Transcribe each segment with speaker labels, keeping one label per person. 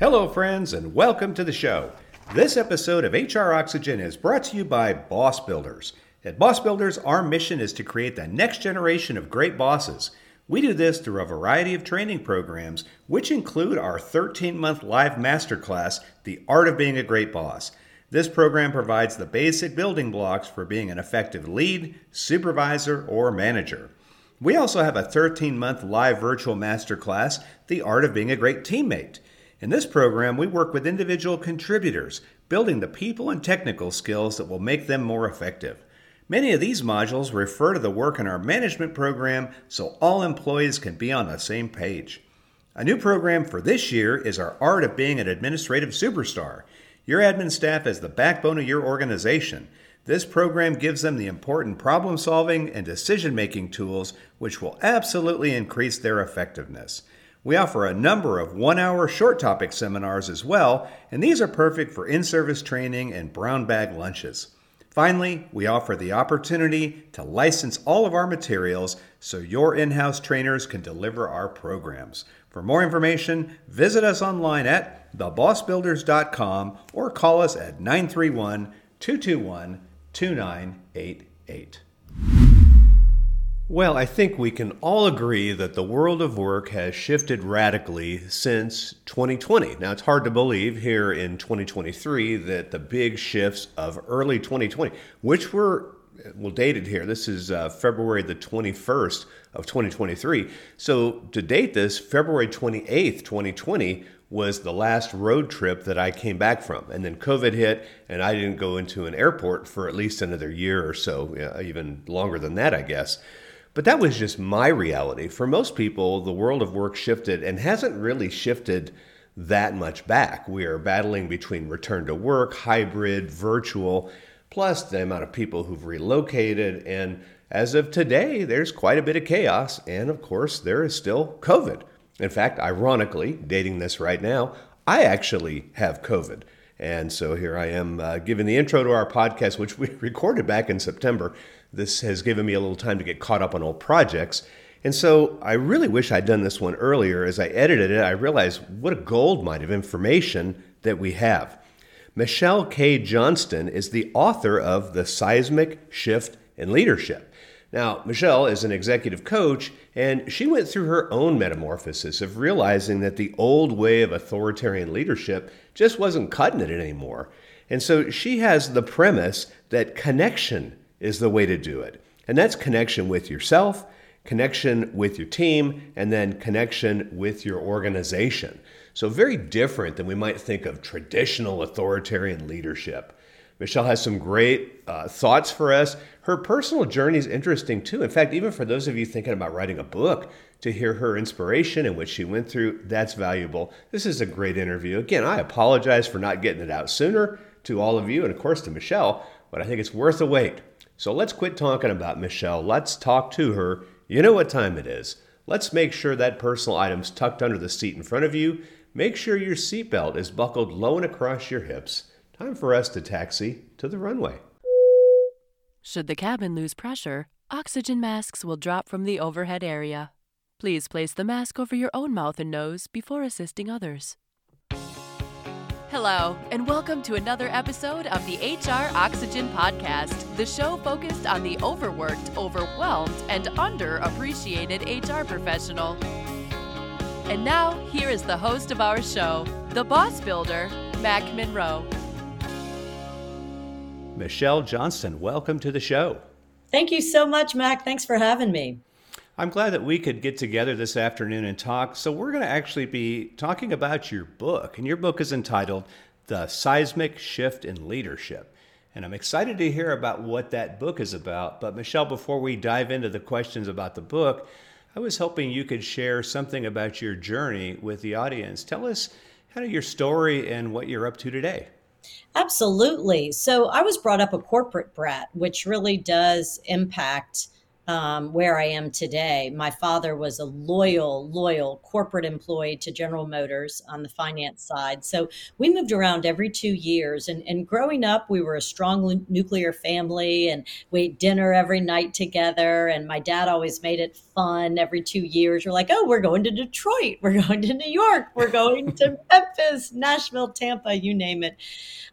Speaker 1: Hello, friends, and welcome to the show. This episode of HR Oxygen is brought to you by Boss Builders. At Boss Builders, our mission is to create the next generation of great bosses. We do this through a variety of training programs, which include our 13 month live masterclass, The Art of Being a Great Boss. This program provides the basic building blocks for being an effective lead, supervisor, or manager. We also have a 13 month live virtual masterclass, The Art of Being a Great Teammate. In this program, we work with individual contributors, building the people and technical skills that will make them more effective. Many of these modules refer to the work in our management program so all employees can be on the same page. A new program for this year is our Art of Being an Administrative Superstar. Your admin staff is the backbone of your organization. This program gives them the important problem solving and decision making tools which will absolutely increase their effectiveness. We offer a number of one hour short topic seminars as well, and these are perfect for in service training and brown bag lunches. Finally, we offer the opportunity to license all of our materials so your in house trainers can deliver our programs. For more information, visit us online at thebossbuilders.com or call us at 931 221 2988. Well, I think we can all agree that the world of work has shifted radically since 2020. Now, it's hard to believe here in 2023 that the big shifts of early 2020, which were well dated here, this is uh, February the 21st of 2023. So, to date this, February 28th, 2020 was the last road trip that I came back from. And then COVID hit, and I didn't go into an airport for at least another year or so, even longer than that, I guess. But that was just my reality. For most people, the world of work shifted and hasn't really shifted that much back. We are battling between return to work, hybrid, virtual, plus the amount of people who've relocated. And as of today, there's quite a bit of chaos. And of course, there is still COVID. In fact, ironically, dating this right now, I actually have COVID. And so here I am uh, giving the intro to our podcast, which we recorded back in September. This has given me a little time to get caught up on old projects. And so I really wish I'd done this one earlier. As I edited it, I realized what a gold mine of information that we have. Michelle K. Johnston is the author of The Seismic Shift in Leadership. Now, Michelle is an executive coach, and she went through her own metamorphosis of realizing that the old way of authoritarian leadership just wasn't cutting it anymore. And so she has the premise that connection is the way to do it. And that's connection with yourself, connection with your team, and then connection with your organization. So, very different than we might think of traditional authoritarian leadership. Michelle has some great uh, thoughts for us. Her personal journey is interesting too. In fact, even for those of you thinking about writing a book, to hear her inspiration and what she went through, that's valuable. This is a great interview. Again, I apologize for not getting it out sooner to all of you and, of course, to Michelle, but I think it's worth the wait. So let's quit talking about Michelle. Let's talk to her. You know what time it is. Let's make sure that personal item's tucked under the seat in front of you. Make sure your seatbelt is buckled low and across your hips. Time for us to taxi to the runway.
Speaker 2: Should the cabin lose pressure, oxygen masks will drop from the overhead area. Please place the mask over your own mouth and nose before assisting others. Hello, and welcome to another episode of the HR Oxygen Podcast, the show focused on the overworked, overwhelmed, and underappreciated HR professional. And now, here is the host of our show, the boss builder, Mac Monroe.
Speaker 1: Michelle Johnston, welcome to the show.
Speaker 3: Thank you so much, Mac. Thanks for having me.
Speaker 1: I'm glad that we could get together this afternoon and talk. So, we're going to actually be talking about your book, and your book is entitled The Seismic Shift in Leadership. And I'm excited to hear about what that book is about. But, Michelle, before we dive into the questions about the book, I was hoping you could share something about your journey with the audience. Tell us kind of your story and what you're up to today.
Speaker 3: Absolutely. So, I was brought up a corporate brat, which really does impact um, where I am today. My father was a loyal, loyal corporate employee to General Motors on the finance side. So we moved around every two years. And, and growing up, we were a strong nuclear family and we ate dinner every night together. And my dad always made it fun every two years. We're like, oh, we're going to Detroit, we're going to New York, we're going to Memphis, Nashville, Tampa, you name it.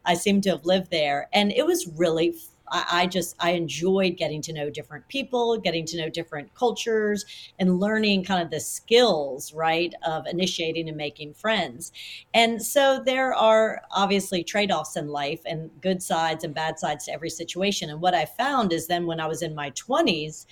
Speaker 3: I seem to have lived there. And it was really I, I just I enjoyed getting to know different people, getting to know different cultures, and learning kind of the skills, right, of initiating and making friends. And so there are obviously trade offs in life and good sides and bad sides to every situation. And what I found is then when I was in my 20s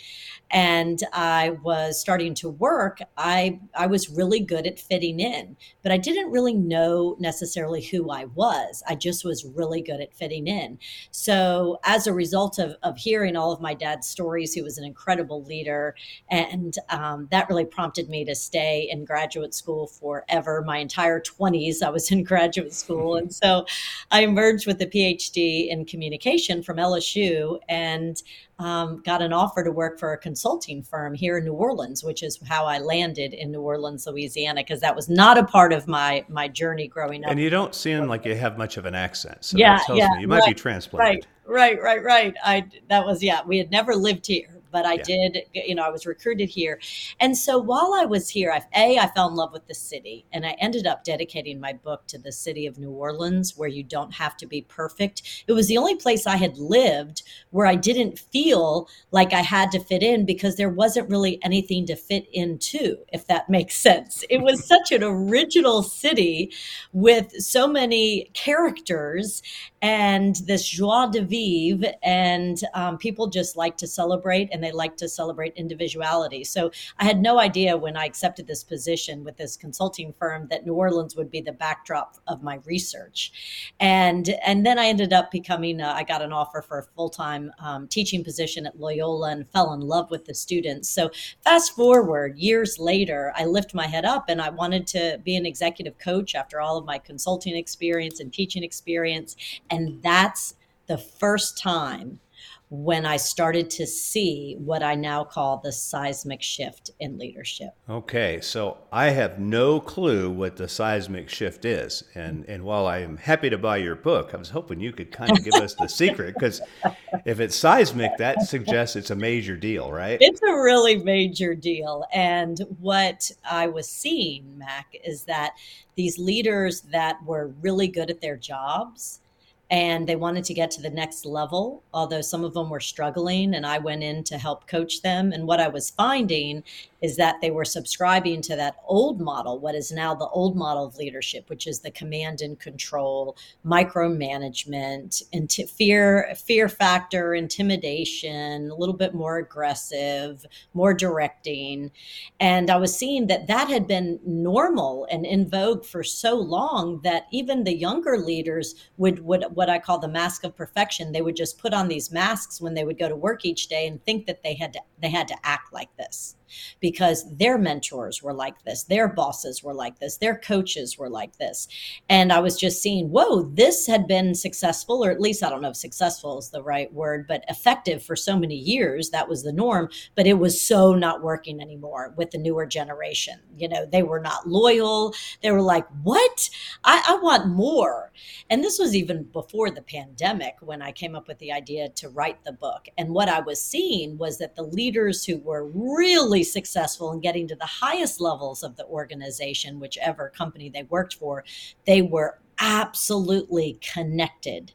Speaker 3: and I was starting to work, I I was really good at fitting in, but I didn't really know necessarily who I was. I just was really good at fitting in. So as as a result of, of hearing all of my dad's stories, he was an incredible leader. And um, that really prompted me to stay in graduate school forever. My entire 20s, I was in graduate school. And so I emerged with a PhD in communication from LSU. And um, got an offer to work for a consulting firm here in New Orleans, which is how I landed in New Orleans, Louisiana, because that was not a part of my my journey growing up.
Speaker 1: And you don't seem like you have much of an accent, so yeah, yeah, me you might right, be transplanted.
Speaker 3: Right, right, right, right. I that was yeah. We had never lived here, but I yeah. did, you know, I was recruited here. And so while I was here, I, A, I fell in love with the city and I ended up dedicating my book to the city of New Orleans, where you don't have to be perfect. It was the only place I had lived where I didn't feel like I had to fit in because there wasn't really anything to fit into, if that makes sense. It was such an original city with so many characters and this joie de vivre, and um, people just like to celebrate and they like to celebrate individuality. So I had no idea when I accepted this position with this consulting firm that New Orleans would be the backdrop of my research. And and then I ended up becoming uh, I got an offer for a full-time um, teaching position at Loyola and fell in love with the students. So fast forward years later, I lift my head up and I wanted to be an executive coach after all of my consulting experience and teaching experience and that's the first time when I started to see what I now call the seismic shift in leadership.
Speaker 1: Okay, so I have no clue what the seismic shift is. And, and while I am happy to buy your book, I was hoping you could kind of give us the secret because if it's seismic, that suggests it's a major deal, right?
Speaker 3: It's a really major deal. And what I was seeing, Mac, is that these leaders that were really good at their jobs and they wanted to get to the next level, although some of them were struggling. And I went in to help coach them. And what I was finding is that they were subscribing to that old model, what is now the old model of leadership, which is the command and control, micromanagement, inti- fear, fear factor, intimidation, a little bit more aggressive, more directing. And I was seeing that that had been normal and in vogue for so long that even the younger leaders would, would what I call the mask of perfection. They would just put on these masks when they would go to work each day and think that they had to, they had to act like this because their mentors were like this, their bosses were like this, their coaches were like this. And I was just seeing, whoa, this had been successful, or at least I don't know if successful is the right word, but effective for so many years. That was the norm, but it was so not working anymore with the newer generation. You know, they were not loyal. They were like, what? I, I want more. And this was even before the pandemic when I came up with the idea to write the book. And what I was seeing was that the leaders who were really successful in getting to the highest levels of the organization, whichever company they worked for, they were absolutely connected.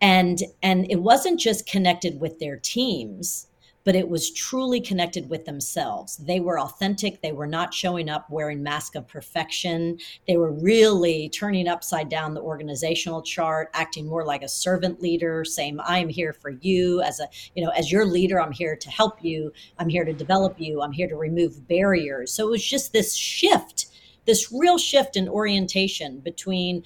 Speaker 3: And and it wasn't just connected with their teams, but it was truly connected with themselves. They were authentic. They were not showing up wearing mask of perfection. They were really turning upside down the organizational chart, acting more like a servant leader, saying, I am here for you as a, you know, as your leader, I'm here to help you. I'm here to develop you. I'm here to remove barriers. So it was just this shift this real shift in orientation between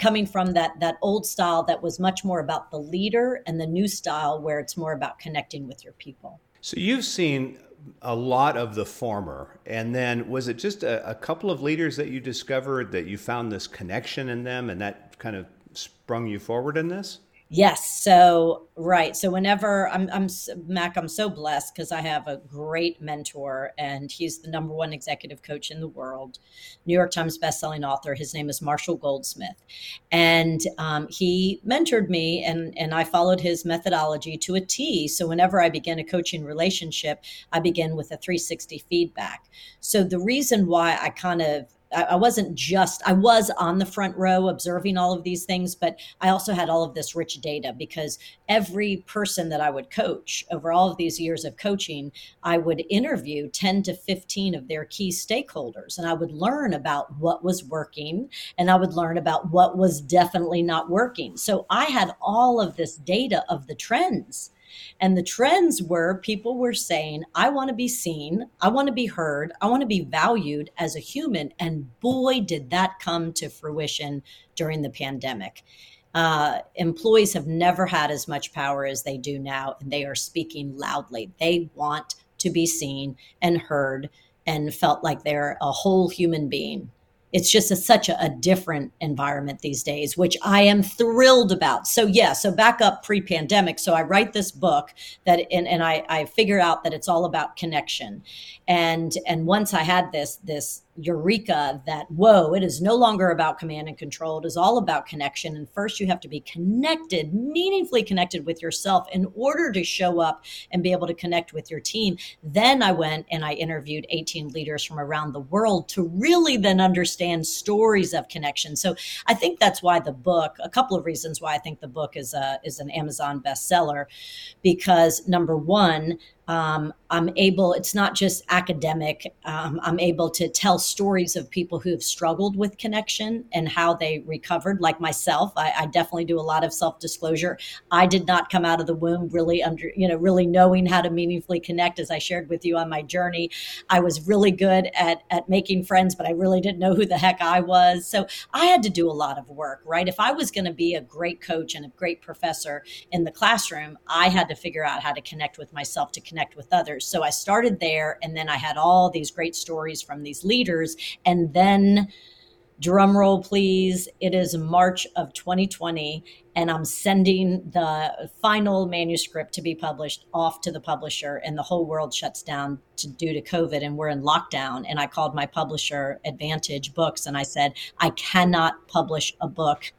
Speaker 3: coming from that that old style that was much more about the leader and the new style where it's more about connecting with your people.
Speaker 1: So you've seen a lot of the former, and then was it just a, a couple of leaders that you discovered that you found this connection in them, and that kind of sprung you forward in this?
Speaker 3: Yes. So, right. So, whenever I'm, I'm Mac, I'm so blessed because I have a great mentor, and he's the number one executive coach in the world, New York Times bestselling author. His name is Marshall Goldsmith, and um, he mentored me, and and I followed his methodology to a T. So, whenever I begin a coaching relationship, I begin with a 360 feedback. So, the reason why I kind of I wasn't just I was on the front row observing all of these things, but I also had all of this rich data because every person that I would coach over all of these years of coaching, I would interview 10 to 15 of their key stakeholders and I would learn about what was working and I would learn about what was definitely not working. So I had all of this data of the trends and the trends were people were saying, I want to be seen, I want to be heard, I want to be valued as a human. And boy, did that come to fruition during the pandemic. Uh, employees have never had as much power as they do now, and they are speaking loudly. They want to be seen and heard and felt like they're a whole human being it's just a, such a, a, different environment these days which i am thrilled about. So yeah so back up pre-pandemic. So i write this book that and, and I, I figure out that it's all about connection. And and once i had this this eureka that whoa it is no longer about command and control. It is all about connection. And first you have to be connected meaningfully connected with yourself in order to show up and be able to connect with your team. Then i went and i interviewed 18 leaders from around the world to really then understand stories of connection. So i think that's why the book a couple of reasons why i think the book is a is an amazon bestseller. Because number one um, I'm able, it's not just academic. Um, I'm able to tell stories of people who have struggled with connection and how they recovered, like myself. I, I definitely do a lot of self disclosure. I did not come out of the womb really under, you know, really knowing how to meaningfully connect, as I shared with you on my journey. I was really good at, at making friends, but I really didn't know who the heck I was. So I had to do a lot of work, right? If I was going to be a great coach and a great professor in the classroom, I had to figure out how to connect with myself to connect connect with others. So I started there, and then I had all these great stories from these leaders. And then, drum roll, please, it is March of 2020, and I'm sending the final manuscript to be published off to the publisher, and the whole world shuts down to, due to COVID, and we're in lockdown. And I called my publisher, Advantage Books, and I said, I cannot publish a book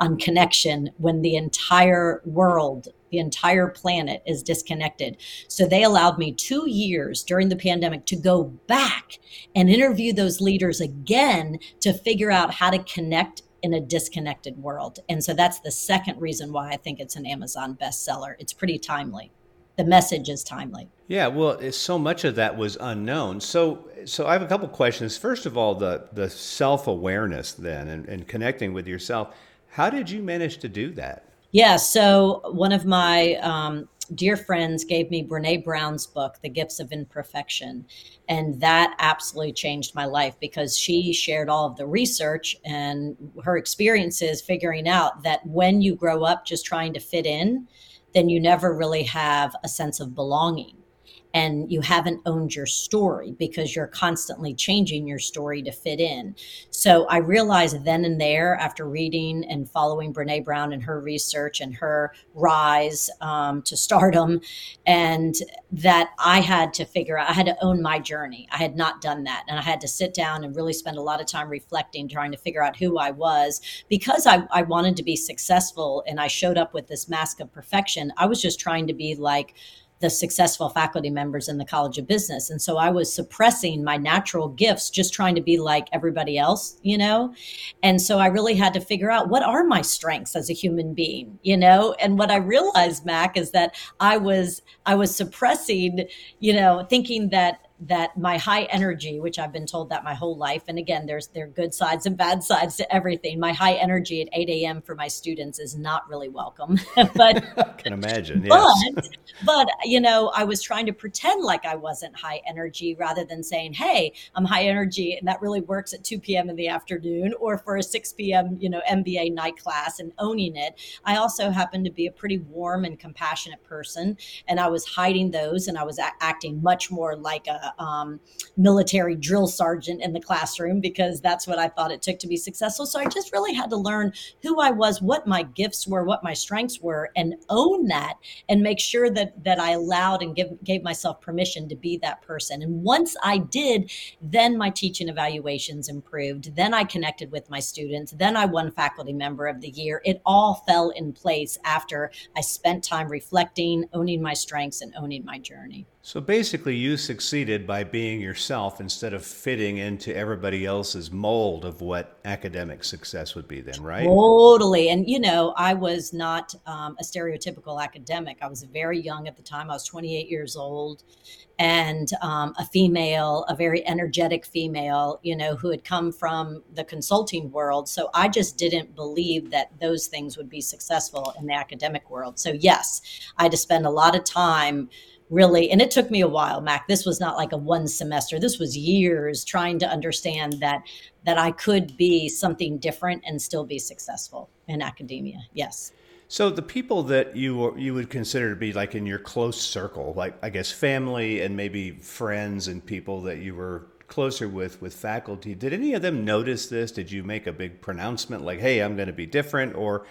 Speaker 3: on connection when the entire world the entire planet is disconnected. So they allowed me two years during the pandemic to go back and interview those leaders again to figure out how to connect in a disconnected world. And so that's the second reason why I think it's an Amazon bestseller. It's pretty timely. The message is timely.
Speaker 1: Yeah, well, eh, so much of that was unknown. So, so I have a couple questions. First of all, the the self awareness then and, and connecting with yourself. How did you manage to do that?
Speaker 3: Yeah. So one of my um, dear friends gave me Brene Brown's book, The Gifts of Imperfection. And that absolutely changed my life because she shared all of the research and her experiences figuring out that when you grow up just trying to fit in, then you never really have a sense of belonging and you haven't owned your story because you're constantly changing your story to fit in. So I realized then and there, after reading and following Brene Brown and her research and her rise um, to stardom, and that I had to figure out, I had to own my journey. I had not done that. And I had to sit down and really spend a lot of time reflecting, trying to figure out who I was because I, I wanted to be successful and I showed up with this mask of perfection. I was just trying to be like, the successful faculty members in the College of Business. And so I was suppressing my natural gifts, just trying to be like everybody else, you know? And so I really had to figure out what are my strengths as a human being, you know? And what I realized, Mac, is that I was I was suppressing, you know, thinking that that my high energy, which I've been told that my whole life, and again, there's there are good sides and bad sides to everything. My high energy at 8 a.m. for my students is not really welcome. but
Speaker 1: I can imagine. Yes.
Speaker 3: But but you know, I was trying to pretend like I wasn't high energy rather than saying, "Hey, I'm high energy," and that really works at 2 p.m. in the afternoon or for a 6 p.m. you know MBA night class and owning it. I also happen to be a pretty warm and compassionate person, and I was hiding those, and I was a- acting much more like a um, military drill sergeant in the classroom because that's what I thought it took to be successful. So I just really had to learn who I was, what my gifts were, what my strengths were, and own that and make sure that that I allowed and give, gave myself permission to be that person. And once I did, then my teaching evaluations improved. Then I connected with my students. Then I won faculty member of the year. It all fell in place after I spent time reflecting, owning my strengths, and owning my journey.
Speaker 1: So basically, you succeeded by being yourself instead of fitting into everybody else's mold of what academic success would be, then, right?
Speaker 3: Totally. And, you know, I was not um, a stereotypical academic. I was very young at the time. I was 28 years old and um, a female, a very energetic female, you know, who had come from the consulting world. So I just didn't believe that those things would be successful in the academic world. So, yes, I had to spend a lot of time really and it took me a while mac. This was not like a one semester. This was years trying to understand that that i could be something different and still be successful in academia. Yes.
Speaker 1: So the people that you you would consider to be like in your close circle like i guess family and maybe friends and people that you were closer with with faculty did any of them notice this? Did you make a big pronouncement like hey i'm going to be different or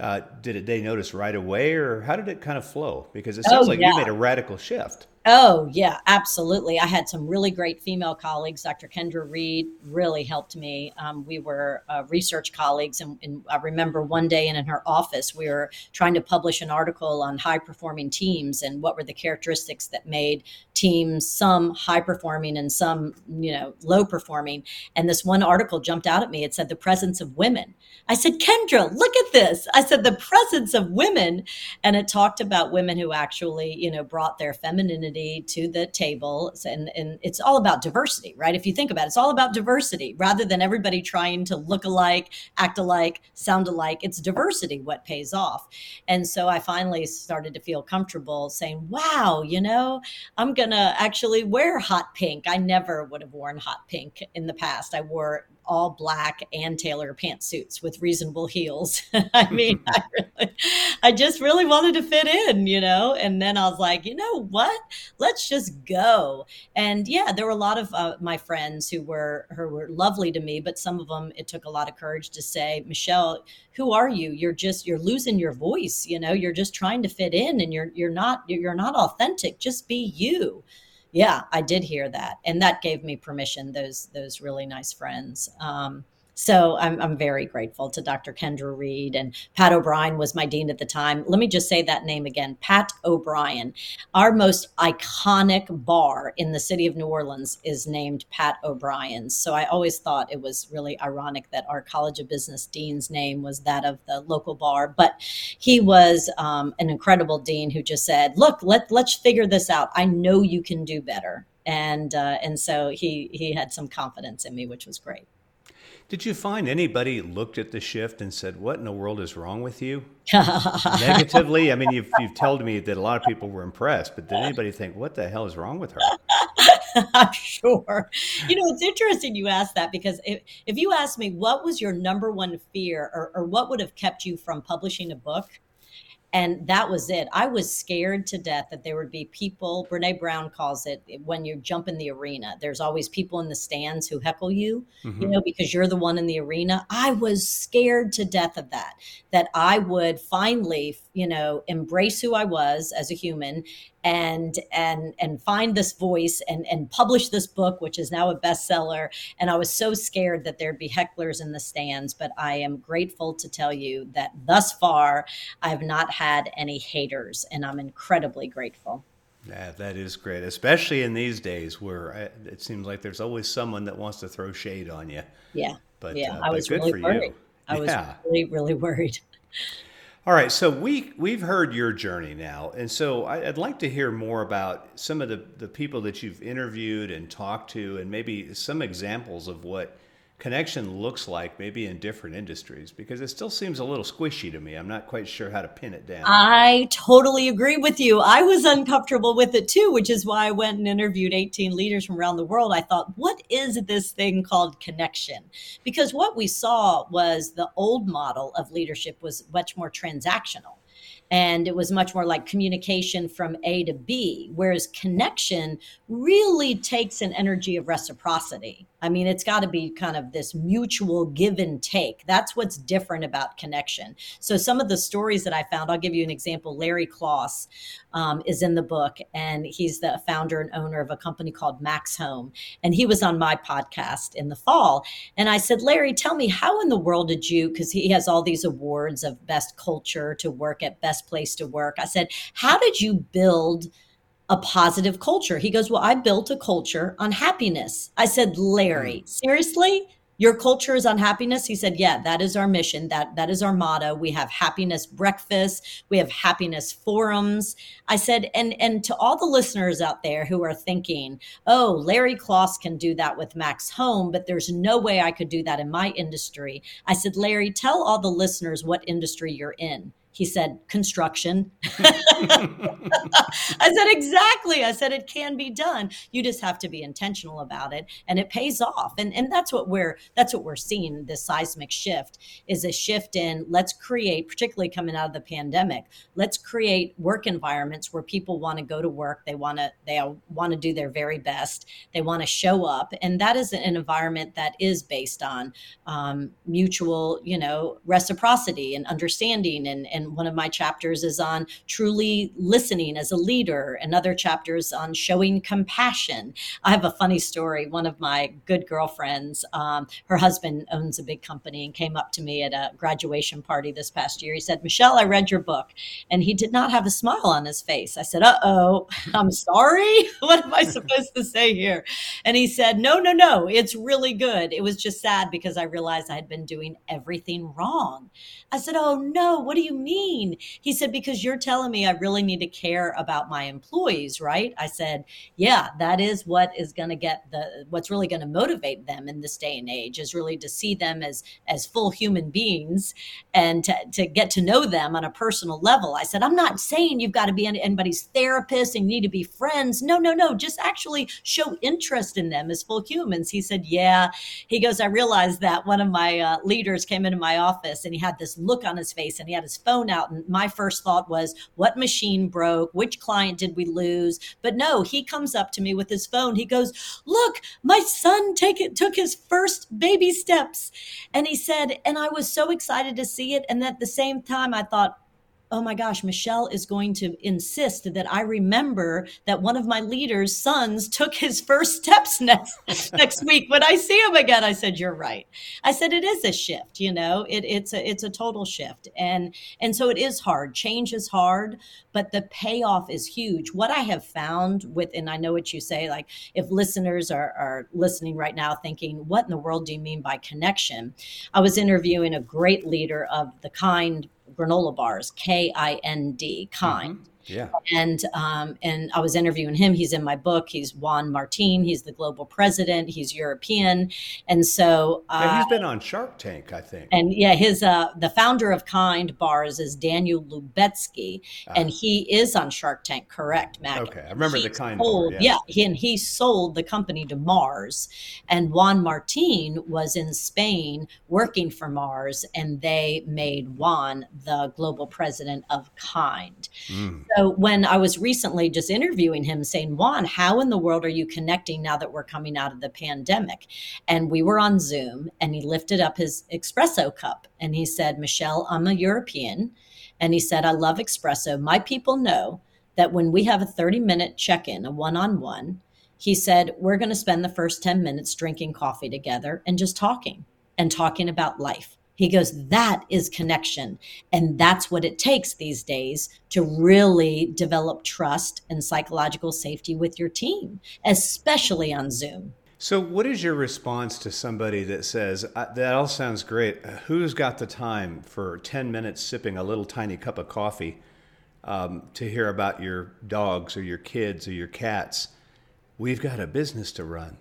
Speaker 1: uh, did it, they notice right away, or how did it kind of flow? Because it sounds oh, like yeah. you made a radical shift.
Speaker 3: Oh, yeah, absolutely. I had some really great female colleagues. Dr. Kendra Reed really helped me. Um, we were uh, research colleagues, and, and, I remember one day in, in her office, we were trying to publish an article on high performing teams and what were the characteristics that made teams some high performing and some, you know, low performing. And this one article jumped out at me. It said the presence of women. I said, Kendra, look at this. I said, the presence of women. And it talked about women who actually, you know, brought their femininity to the table. And, and it's all about diversity, right? If you think about it, it's all about diversity rather than everybody trying to look alike, act alike, sound alike. It's diversity what pays off. And so I finally started to feel comfortable saying, wow, you know, I'm going to actually wear hot pink. I never would have worn hot pink in the past. I wore all black and tailor pantsuits with reasonable heels. I mean, I, really, I just really wanted to fit in, you know. And then I was like, you know what? Let's just go. And yeah, there were a lot of uh, my friends who were who were lovely to me, but some of them it took a lot of courage to say, Michelle, who are you? You're just you're losing your voice. You know, you're just trying to fit in, and you're you're not you're not authentic. Just be you yeah, I did hear that, and that gave me permission. Those those really nice friends. Um, so I'm, I'm very grateful to Dr. Kendra Reed and Pat O'Brien was my dean at the time. Let me just say that name again Pat O'Brien. Our most iconic bar in the city of New Orleans is named Pat O'Brien's. So I always thought it was really ironic that our College of Business dean's name was that of the local bar. But he was um, an incredible dean who just said, Look, let, let's figure this out. I know you can do better. And, uh, and so he, he had some confidence in me, which was great.
Speaker 1: Did you find anybody looked at the shift and said, "What in the world is wrong with you?" Negatively, I mean, you've you've told me that a lot of people were impressed, but did anybody think, "What the hell is wrong with her?"
Speaker 3: I'm sure. You know, it's interesting you ask that because if, if you ask me what was your number one fear or, or what would have kept you from publishing a book, and that was it. I was scared to death that there would be people, Brene Brown calls it when you jump in the arena, there's always people in the stands who heckle you, mm-hmm. you know, because you're the one in the arena. I was scared to death of that, that I would finally, you know, embrace who I was as a human and and and find this voice and and publish this book which is now a bestseller and i was so scared that there'd be hecklers in the stands but i am grateful to tell you that thus far i've not had any haters and i'm incredibly grateful
Speaker 1: yeah, that is great, especially in these days where uh, it seems like there's always someone that wants to throw shade on you.
Speaker 3: Yeah, but yeah, uh, I was really worried. You. I yeah. was really, really worried.
Speaker 1: All right, so we we've heard your journey now, and so I'd like to hear more about some of the the people that you've interviewed and talked to, and maybe some examples of what connection looks like maybe in different industries because it still seems a little squishy to me. I'm not quite sure how to pin it down.
Speaker 3: I totally agree with you. I was uncomfortable with it too, which is why I went and interviewed 18 leaders from around the world. I thought, what is this thing called connection? Because what we saw was the old model of leadership was much more transactional and it was much more like communication from A to B, whereas connection really takes an energy of reciprocity. I mean, it's got to be kind of this mutual give and take. That's what's different about connection. So, some of the stories that I found, I'll give you an example. Larry Kloss um, is in the book, and he's the founder and owner of a company called Max Home. And he was on my podcast in the fall. And I said, Larry, tell me, how in the world did you, because he has all these awards of best culture to work at, best place to work. I said, how did you build? A positive culture. He goes, Well, I built a culture on happiness. I said, Larry, hmm. seriously? Your culture is on happiness? He said, Yeah, that is our mission. That that is our motto. We have happiness breakfast, we have happiness forums. I said, and and to all the listeners out there who are thinking, oh, Larry Kloss can do that with Max Home, but there's no way I could do that in my industry. I said, Larry, tell all the listeners what industry you're in he said, construction. I said, exactly. I said, it can be done. You just have to be intentional about it and it pays off. And, and that's what we're, that's what we're seeing. This seismic shift is a shift in let's create, particularly coming out of the pandemic, let's create work environments where people want to go to work. They want to, they want to do their very best. They want to show up. And that is an environment that is based on um, mutual, you know, reciprocity and understanding and, and and one of my chapters is on truly listening as a leader. Another chapter is on showing compassion. I have a funny story. One of my good girlfriends, um, her husband owns a big company and came up to me at a graduation party this past year. He said, Michelle, I read your book. And he did not have a smile on his face. I said, Uh oh, I'm sorry. what am I supposed to say here? And he said, No, no, no, it's really good. It was just sad because I realized I had been doing everything wrong. I said, Oh no, what do you mean? Mean? He said, Because you're telling me I really need to care about my employees, right? I said, Yeah, that is what is going to get the what's really going to motivate them in this day and age is really to see them as as full human beings and to, to get to know them on a personal level. I said, I'm not saying you've got to be anybody's therapist and you need to be friends. No, no, no. Just actually show interest in them as full humans. He said, Yeah. He goes, I realized that one of my uh, leaders came into my office and he had this look on his face and he had his phone phone out. And my first thought was, what machine broke? Which client did we lose? But no, he comes up to me with his phone. He goes, Look, my son take it, took his first baby steps. And he said, and I was so excited to see it. And at the same time, I thought, oh my gosh, Michelle is going to insist that I remember that one of my leaders' sons took his first steps next next week when I see him again. I said, You're right. I said it is a shift, you know, it, it's a it's a total shift. And and so it is hard. Change is hard, but the payoff is huge. What I have found with, and I know what you say, like if listeners are, are listening right now thinking, what in the world do you mean by connection? I was interviewing a great leader of the kind granola bars, K I N D, kind. Mm-hmm.
Speaker 1: Yeah.
Speaker 3: And um, and I was interviewing him. He's in my book. He's Juan Martin. He's the global president. He's European, and so
Speaker 1: uh, yeah, he's been on Shark Tank, I think.
Speaker 3: And yeah, his uh, the founder of Kind Bars is Daniel Lubetzky, ah. and he is on Shark Tank. Correct, Mac?
Speaker 1: Okay, I remember he the Kind
Speaker 3: sold,
Speaker 1: bar.
Speaker 3: Yeah, yeah he, and he sold the company to Mars, and Juan Martin was in Spain working for Mars, and they made Juan the global president of Kind. Mm. So when I was recently just interviewing him, saying, Juan, how in the world are you connecting now that we're coming out of the pandemic? And we were on Zoom and he lifted up his espresso cup and he said, Michelle, I'm a European. And he said, I love espresso. My people know that when we have a 30 minute check in, a one on one, he said, we're going to spend the first 10 minutes drinking coffee together and just talking and talking about life. He goes, that is connection. And that's what it takes these days to really develop trust and psychological safety with your team, especially on Zoom.
Speaker 1: So, what is your response to somebody that says, That all sounds great. Who's got the time for 10 minutes sipping a little tiny cup of coffee um, to hear about your dogs or your kids or your cats? We've got a business to run.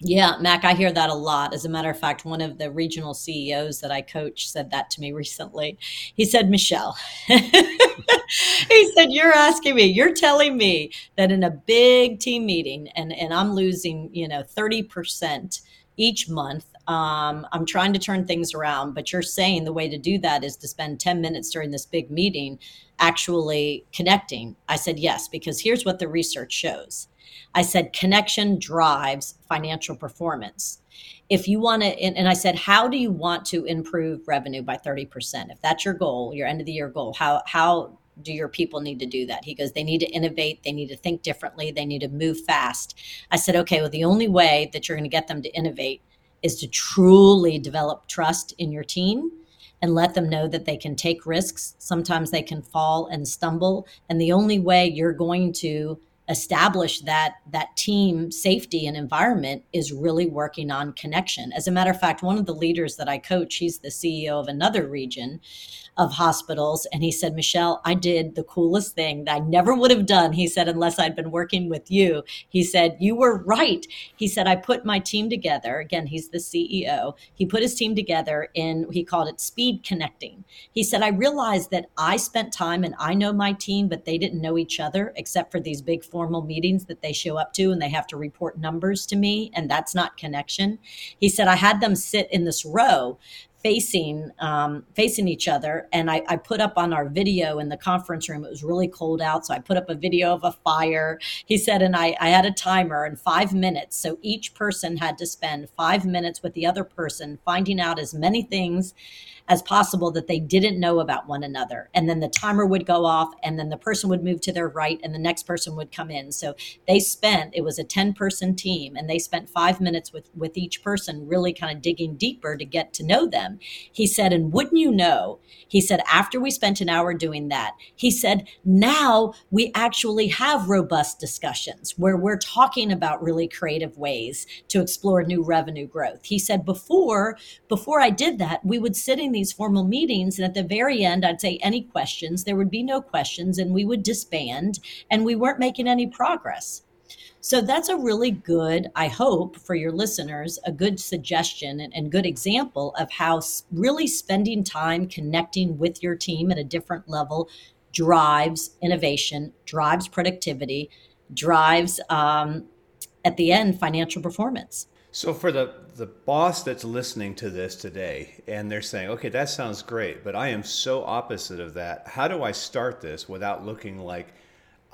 Speaker 3: Yeah, Mac, I hear that a lot. As a matter of fact, one of the regional CEOs that I coach said that to me recently. He said, Michelle, he said, You're asking me, you're telling me that in a big team meeting, and, and I'm losing, you know, 30% each month Um, I'm trying to turn things around, but you're saying the way to do that is to spend 10 minutes during this big meeting actually connecting. I said, yes, because here's what the research shows. I said, connection drives financial performance. If you want to, and, I said, how do you want to improve revenue by 30%? If that's your goal, your end of the year goal, how, how do your people need to do that? He goes, they need to innovate, they need to think differently, they need to move fast. I said, okay, well, the only way that you're going to get them to innovate is to truly develop trust in your team and let them know that they can take risks. Sometimes they can fall and stumble. And the only way you're going to establish that that team safety and environment is really working on connection. As a matter of fact, one of the leaders that I coach, he's the CEO of another region of hospitals. And he said, Michelle, I did the coolest thing that I never would have done. He said, unless I'd been working with you. He said, You were right. He said, I put my team together. Again, he's the CEO. He put his team together in, he called it speed connecting. He said, I realized that I spent time and I know my team, but they didn't know each other except for these big formal meetings that they show up to and they have to report numbers to me. And that's not connection. He said, I had them sit in this row facing um, facing each other and I, I, put up on our video in the conference room it was really cold out so i put up a video of a fire he said and I, I had a timer and five minutes so each person had to spend five minutes with the other person finding out as many things as possible that they didn't know about one another. And then the timer would go off, and then the person would move to their right, and the next person would come in. So they spent, it was a 10 person team, and they spent five minutes with, with each person, really kind of digging deeper to get to know them. He said, and wouldn't you know, he said, after we spent an hour doing that, he said, now we actually have robust discussions where we're talking about really creative ways to explore new revenue growth. He said, before, before I did that, we would sit in these formal meetings. And at the very end, I'd say, any questions? There would be no questions, and we would disband, and we weren't making any progress. So that's a really good, I hope, for your listeners, a good suggestion and, and, good example of how really spending time connecting with your team at a different level drives innovation, drives productivity, drives, um, at the end, financial performance.
Speaker 1: So for the the boss that's listening to this today and they're saying, "Okay, that sounds great, but I am so opposite of that. How do I start this without looking like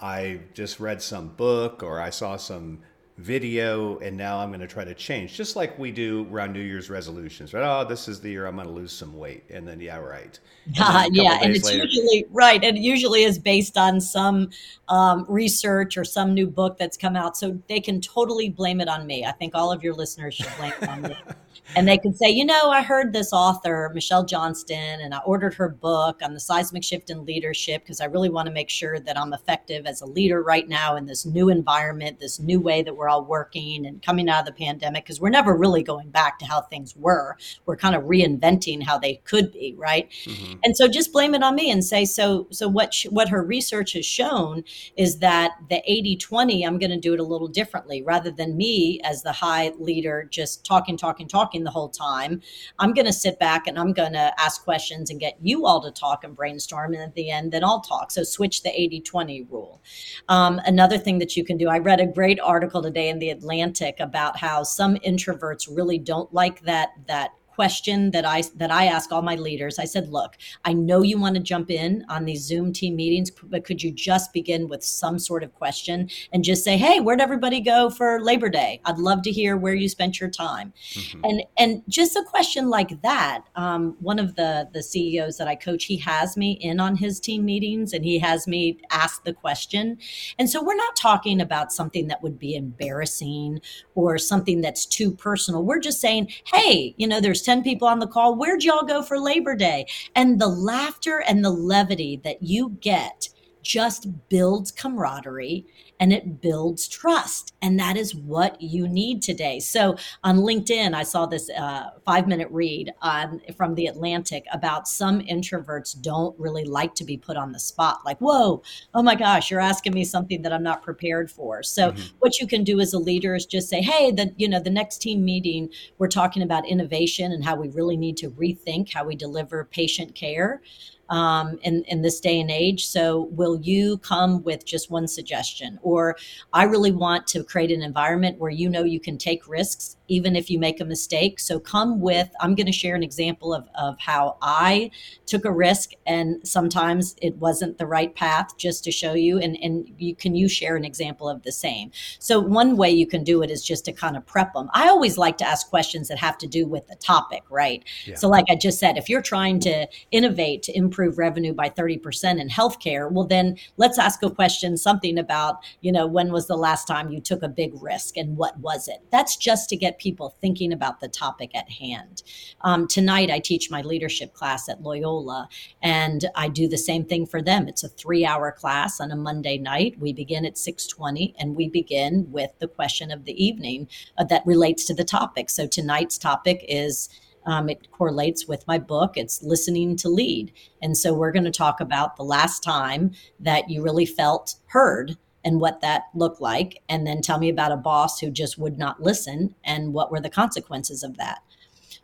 Speaker 1: I just read some book or I saw some video and now I'm going to try to change, just like we do around New Year's resolutions, right? Oh, this is the year I'm going to lose some weight. And then, yeah, right.
Speaker 3: And yeah. And it's later, usually, right. And it usually is based on some um, research or some new book that's come out. So they can totally blame it on me. I think all of your listeners should blame it on me. and they can say, you know, I heard this author, Michelle Johnston, and I ordered her book on the seismic shift in leadership because I really want to make sure that I'm effective as a leader right now in this new environment, this new way that we're all working and coming out of the pandemic, because we're never really going back to how things were. We're kind of reinventing how they could be, right? Mm-hmm. And so just blame it on me and say, so, so what, sh- what her research has shown is that the 80 20, I'm going to do it a little differently rather than me as the high leader just talking, talking, talking the whole time. I'm going to sit back and I'm going to ask questions and get you all to talk and brainstorm. And at the end, then I'll talk. So switch the 80 20 rule. Um, another thing that you can do, I read a great article today in the Atlantic about how some introverts really don't like that, that question that I that I ask all my leaders. I said, "Look, I know you want to jump in on these Zoom team meetings, but could you just begin with some sort of question and just say, "Hey, where'd everybody go for Labor Day? I'd love to hear where you spent your time." Mm-hmm. And and just a question like that. Um, one of the the CEOs that I coach, he has me in on his team meetings, and he has me ask the question. And so we're not talking about something that would be embarrassing or something that's too personal. We're just saying, "Hey, you know, there's 10 people on the call. Where'd y'all go for Labor Day? And the laughter and the levity that you get just builds camaraderie and it builds trust. And that is what you need today. So on LinkedIn, I saw this uh, five minute read on from the Atlantic about some introverts don't really like to be put on the spot. Like, whoa, oh my gosh, you're asking me something that I'm not prepared for. So mm-hmm. what you can do as a leader is just say, hey, the you know the next team meeting, we're talking about innovation and how we really need to rethink how we deliver patient care um, in, in this day and age. So, will you come with just one suggestion or I really want to create an environment where you know you can take risks even if you make a mistake. So come with, I'm going to share an example of, of how I took a risk and sometimes it wasn't the right path just to show you. And, and you can you share an example of the same. So one way you can do it is just to kind of prep them. I always like to ask questions that have to do with the topic, right? Yeah. So like I just said, if you're trying to innovate to improve revenue by 30% in healthcare, well then let's ask a question, something about, you know, when was the last time you took a big risk and what was it? That's just to get people thinking about the topic at hand. Um, tonight, I teach my leadership class at Loyola, and I do the same thing for them. It's a three-hour class on a Monday night. We begin at 6:20, and we begin with the question of the evening uh, that relates to the topic. So tonight's topic is. Um, it correlates with my book. It's listening to lead. And so we're going to talk about the last time that you really felt heard and what that looked like. And then tell me about a boss who just would not listen and what were the consequences of that.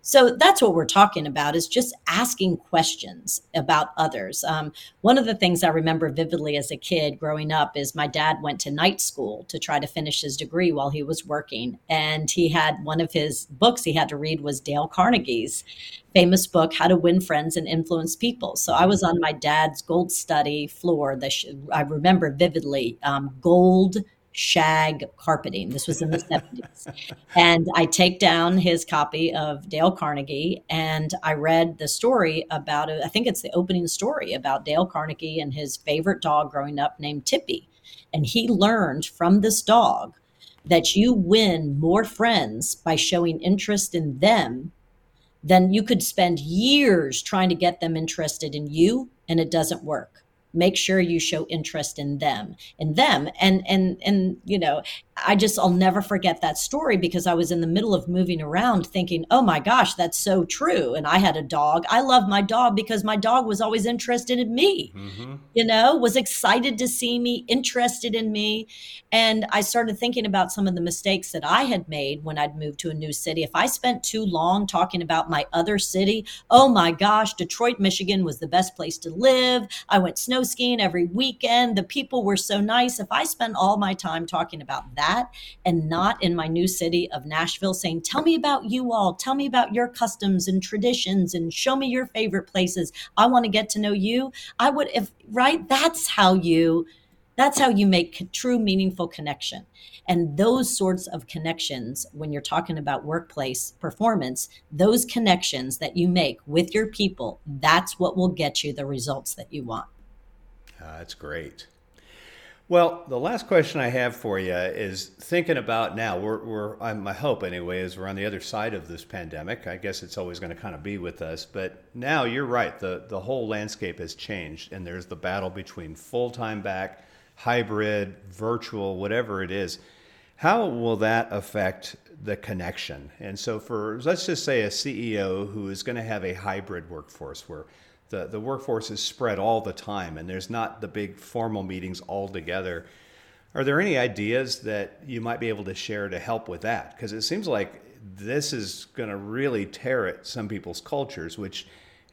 Speaker 3: So that's what we're talking about is just asking questions about others. Um, one of the things I remember vividly as a kid growing up is my dad went to night school to try to finish his degree while he was working. And he had one of his books he had to read was Dale Carnegie's famous book, How to Win Friends and Influence People. So I was on my dad's gold study floor. Sh- I remember vividly um, gold shag carpeting. This was in the 70s. And I take down his copy of Dale Carnegie and I read the story about it. I think it's the opening story about Dale Carnegie and his favorite dog growing up named Tippy. And he learned from this dog that you win more friends by showing interest in them than you could spend years trying to get them interested in you and it doesn't work make sure you show interest in them in them and and and you know I just, I'll never forget that story because I was in the middle of moving around thinking, oh my gosh, that's so true. And I had a dog. I love my dog because my dog was always interested in me, mm-hmm. you know, was excited to see me, interested in me. And I started thinking about some of the mistakes that I had made when I'd moved to a new city. If I spent too long talking about my other city, oh my gosh, Detroit, Michigan was the best place to live. I went snow skiing every weekend. The people were so nice. If I spent all my time talking about that, that and not in my new city of Nashville saying, Tell me about you all, tell me about your customs and traditions, and show me your favorite places. I want to get to know you. I would, if, right? That's how you. That's how you make true meaningful connection. And those sorts of connections, when you're talking about workplace performance, those connections that you make with your people, that's what will get you the results that you want.
Speaker 1: Uh, that's great. Well, the last question I have for you is thinking about now. We're, we're I'm, my hope anyway is we're on the other side of this pandemic. I guess it's always going to kind of be with us, but now you're right. the The whole landscape has changed, and there's the battle between full time back, hybrid, virtual, whatever it is. How will that affect the connection? And so, for let's just say a CEO who is going to have a hybrid workforce where the, the workforce is spread all the time and there's not the big formal meetings all together. Are there any ideas that you might be able to share to help with that? Because it seems like this is going to really tear at some people's cultures, which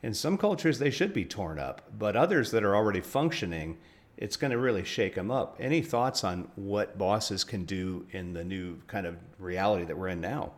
Speaker 1: in some cultures they should be torn up, but others that are already functioning, it's going to really shake them up. Any thoughts on what bosses can do in the new kind of reality that we're in now?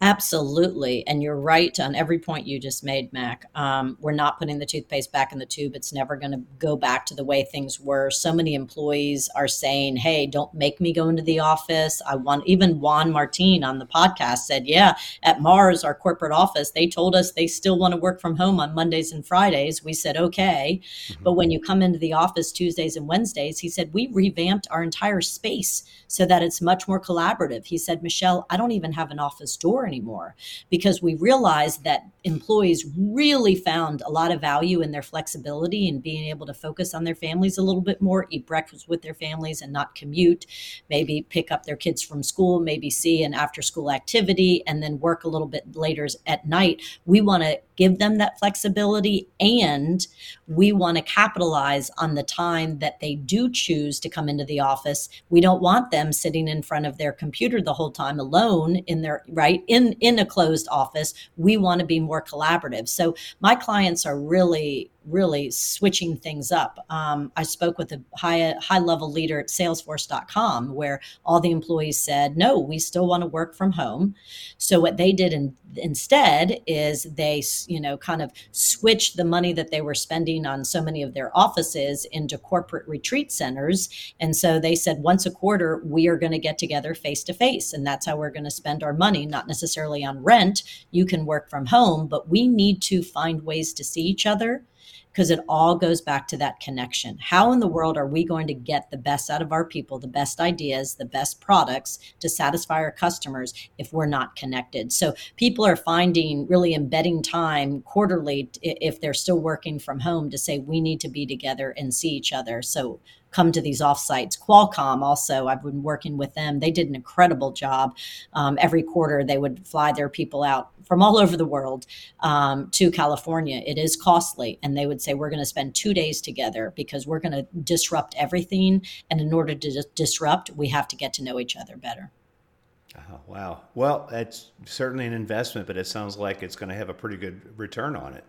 Speaker 3: Absolutely. And you're right on every point you just made, Mac. Um, we're not putting the toothpaste back in the tube. It's never going to go back to the way things were. So many employees are saying, hey, don't make me go into the office. I want, even Juan Martin on the podcast said, yeah, at Mars, our corporate office, they told us they still want to work from home on Mondays and Fridays. We said, okay. Mm-hmm. But when you come into the office Tuesdays and Wednesdays, he said, we revamped our entire space so that it's much more collaborative. He said, Michelle, I don't even have an office door anymore because we realized that employees really found a lot of value in their flexibility and being able to focus on their families a little bit more, eat breakfast with their families and not commute, maybe pick up their kids from school, maybe see an after school activity, and then work a little bit later at night. We want to give them that flexibility and we want to capitalize on the time that they do choose to come into the office. We don't want them sitting in front of their computer the whole time alone in their right in in a closed office. We want to be more collaborative. So my clients are really really switching things up. Um, I spoke with a high high level leader at Salesforce.com where all the employees said, "No, we still want to work from home." So what they did in, instead is they, you know, kind of switched the money that they were spending on so many of their offices into corporate retreat centers, and so they said once a quarter we are going to get together face to face, and that's how we're going to spend our money, not necessarily on rent. You can work from home, but we need to find ways to see each other because it all goes back to that connection. How in the world are we going to get the best out of our people, the best ideas, the best products to satisfy our customers if we're not connected? So people are finding really embedding time quarterly if they're still working from home to say we need to be together and see each other. So come to these offsites. Qualcomm also, I've been working with them. They did an incredible job. Um, every quarter, they would fly their people out from all over the world um, to California. It is costly, and they would say we're going to spend two days together because we're going to disrupt everything. And in order to disrupt, we have to get to know each other better.
Speaker 1: Oh, wow. Well, that's certainly an investment, but it sounds like it's going to have a pretty good return on it.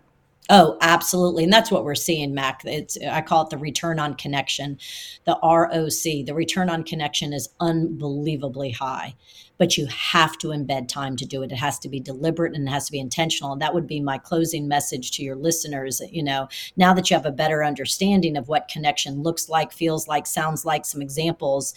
Speaker 3: Oh, absolutely. And that's what we're seeing, Mac. It's I call it the return on connection, the ROC. The return on connection is unbelievably high, but you have to embed time to do it. It has to be deliberate and it has to be intentional. And that would be my closing message to your listeners. You know, now that you have a better understanding of what connection looks like, feels like, sounds like, some examples,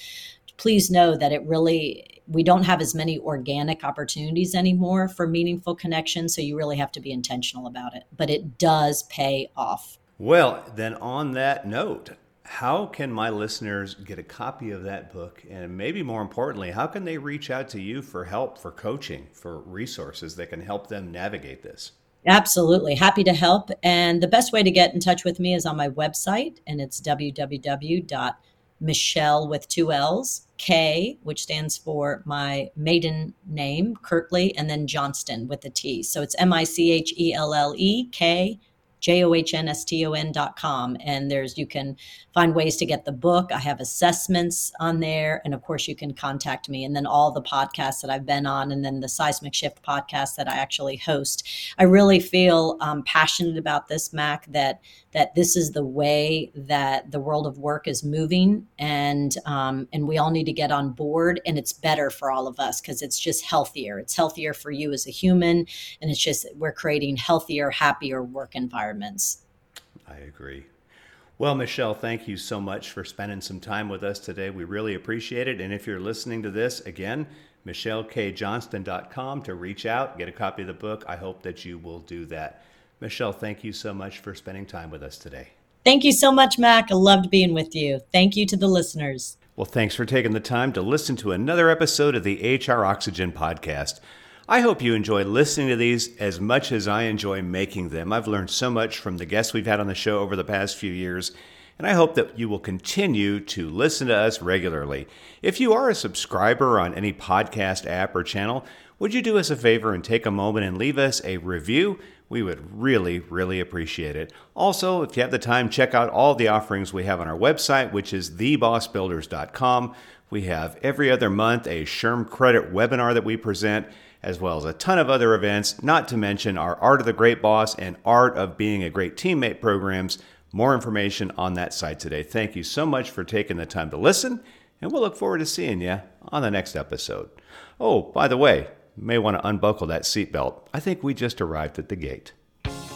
Speaker 3: please know that it really we don't have as many organic opportunities anymore for meaningful connection. So you really have to be intentional about it. But it does pay off.
Speaker 1: Well, then on that note, how can my listeners get a copy of that book? And maybe more importantly, how can they reach out to you for help, for coaching, for resources that can help them navigate this?
Speaker 3: Absolutely. Happy to help. And the best way to get in touch with me is on my website, and it's www Michelle with two L's, K, which stands for my maiden name, Kirtley, and then Johnston with a T. So it's M I C H E L L E K J-O-H-N-S-T-O-N dot com. And there's, you can find ways to get the book. I have assessments on there. And of course you can contact me and then all the podcasts that I've been on and then the seismic shift podcast that I actually host. I really feel um, passionate about this, Mac, that, that this is the way that the world of work is moving and, um, and we all need to get on board and it's better for all of us because it's just healthier. It's healthier for you as a human. And it's just, we're creating healthier, happier work environments.
Speaker 1: I agree. Well, Michelle, thank you so much for spending some time with us today. We really appreciate it. And if you're listening to this, again, michellekjohnston.com to reach out, get a copy of the book. I hope that you will do that. Michelle, thank you so much for spending time with us today.
Speaker 3: Thank you so much, Mac. I loved being with you. Thank you to the listeners.
Speaker 1: Well, thanks for taking the time to listen to another episode of the HR Oxygen podcast. I hope you enjoy listening to these as much as I enjoy making them. I've learned so much from the guests we've had on the show over the past few years, and I hope that you will continue to listen to us regularly. If you are a subscriber on any podcast app or channel, would you do us a favor and take a moment and leave us a review? We would really, really appreciate it. Also, if you have the time, check out all the offerings we have on our website, which is thebossbuilders.com. We have every other month a SHRM credit webinar that we present as well as a ton of other events, not to mention our Art of the Great Boss and Art of Being a Great Teammate programs. More information on that site today. Thank you so much for taking the time to listen, and we'll look forward to seeing you on the next episode. Oh, by the way, you may want to unbuckle that seatbelt. I think we just arrived at the gate.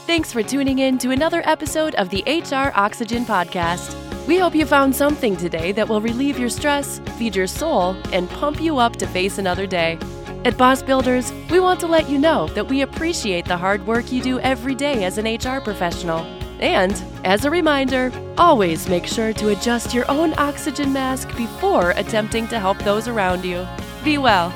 Speaker 2: Thanks for tuning in to another episode of the HR Oxygen Podcast. We hope you found something today that will relieve your stress, feed your soul, and pump you up to face another day. At Boss Builders, we want to let you know that we appreciate the hard work you do every day as an HR professional. And, as a reminder, always make sure to adjust your own oxygen mask before attempting to help those around you. Be well.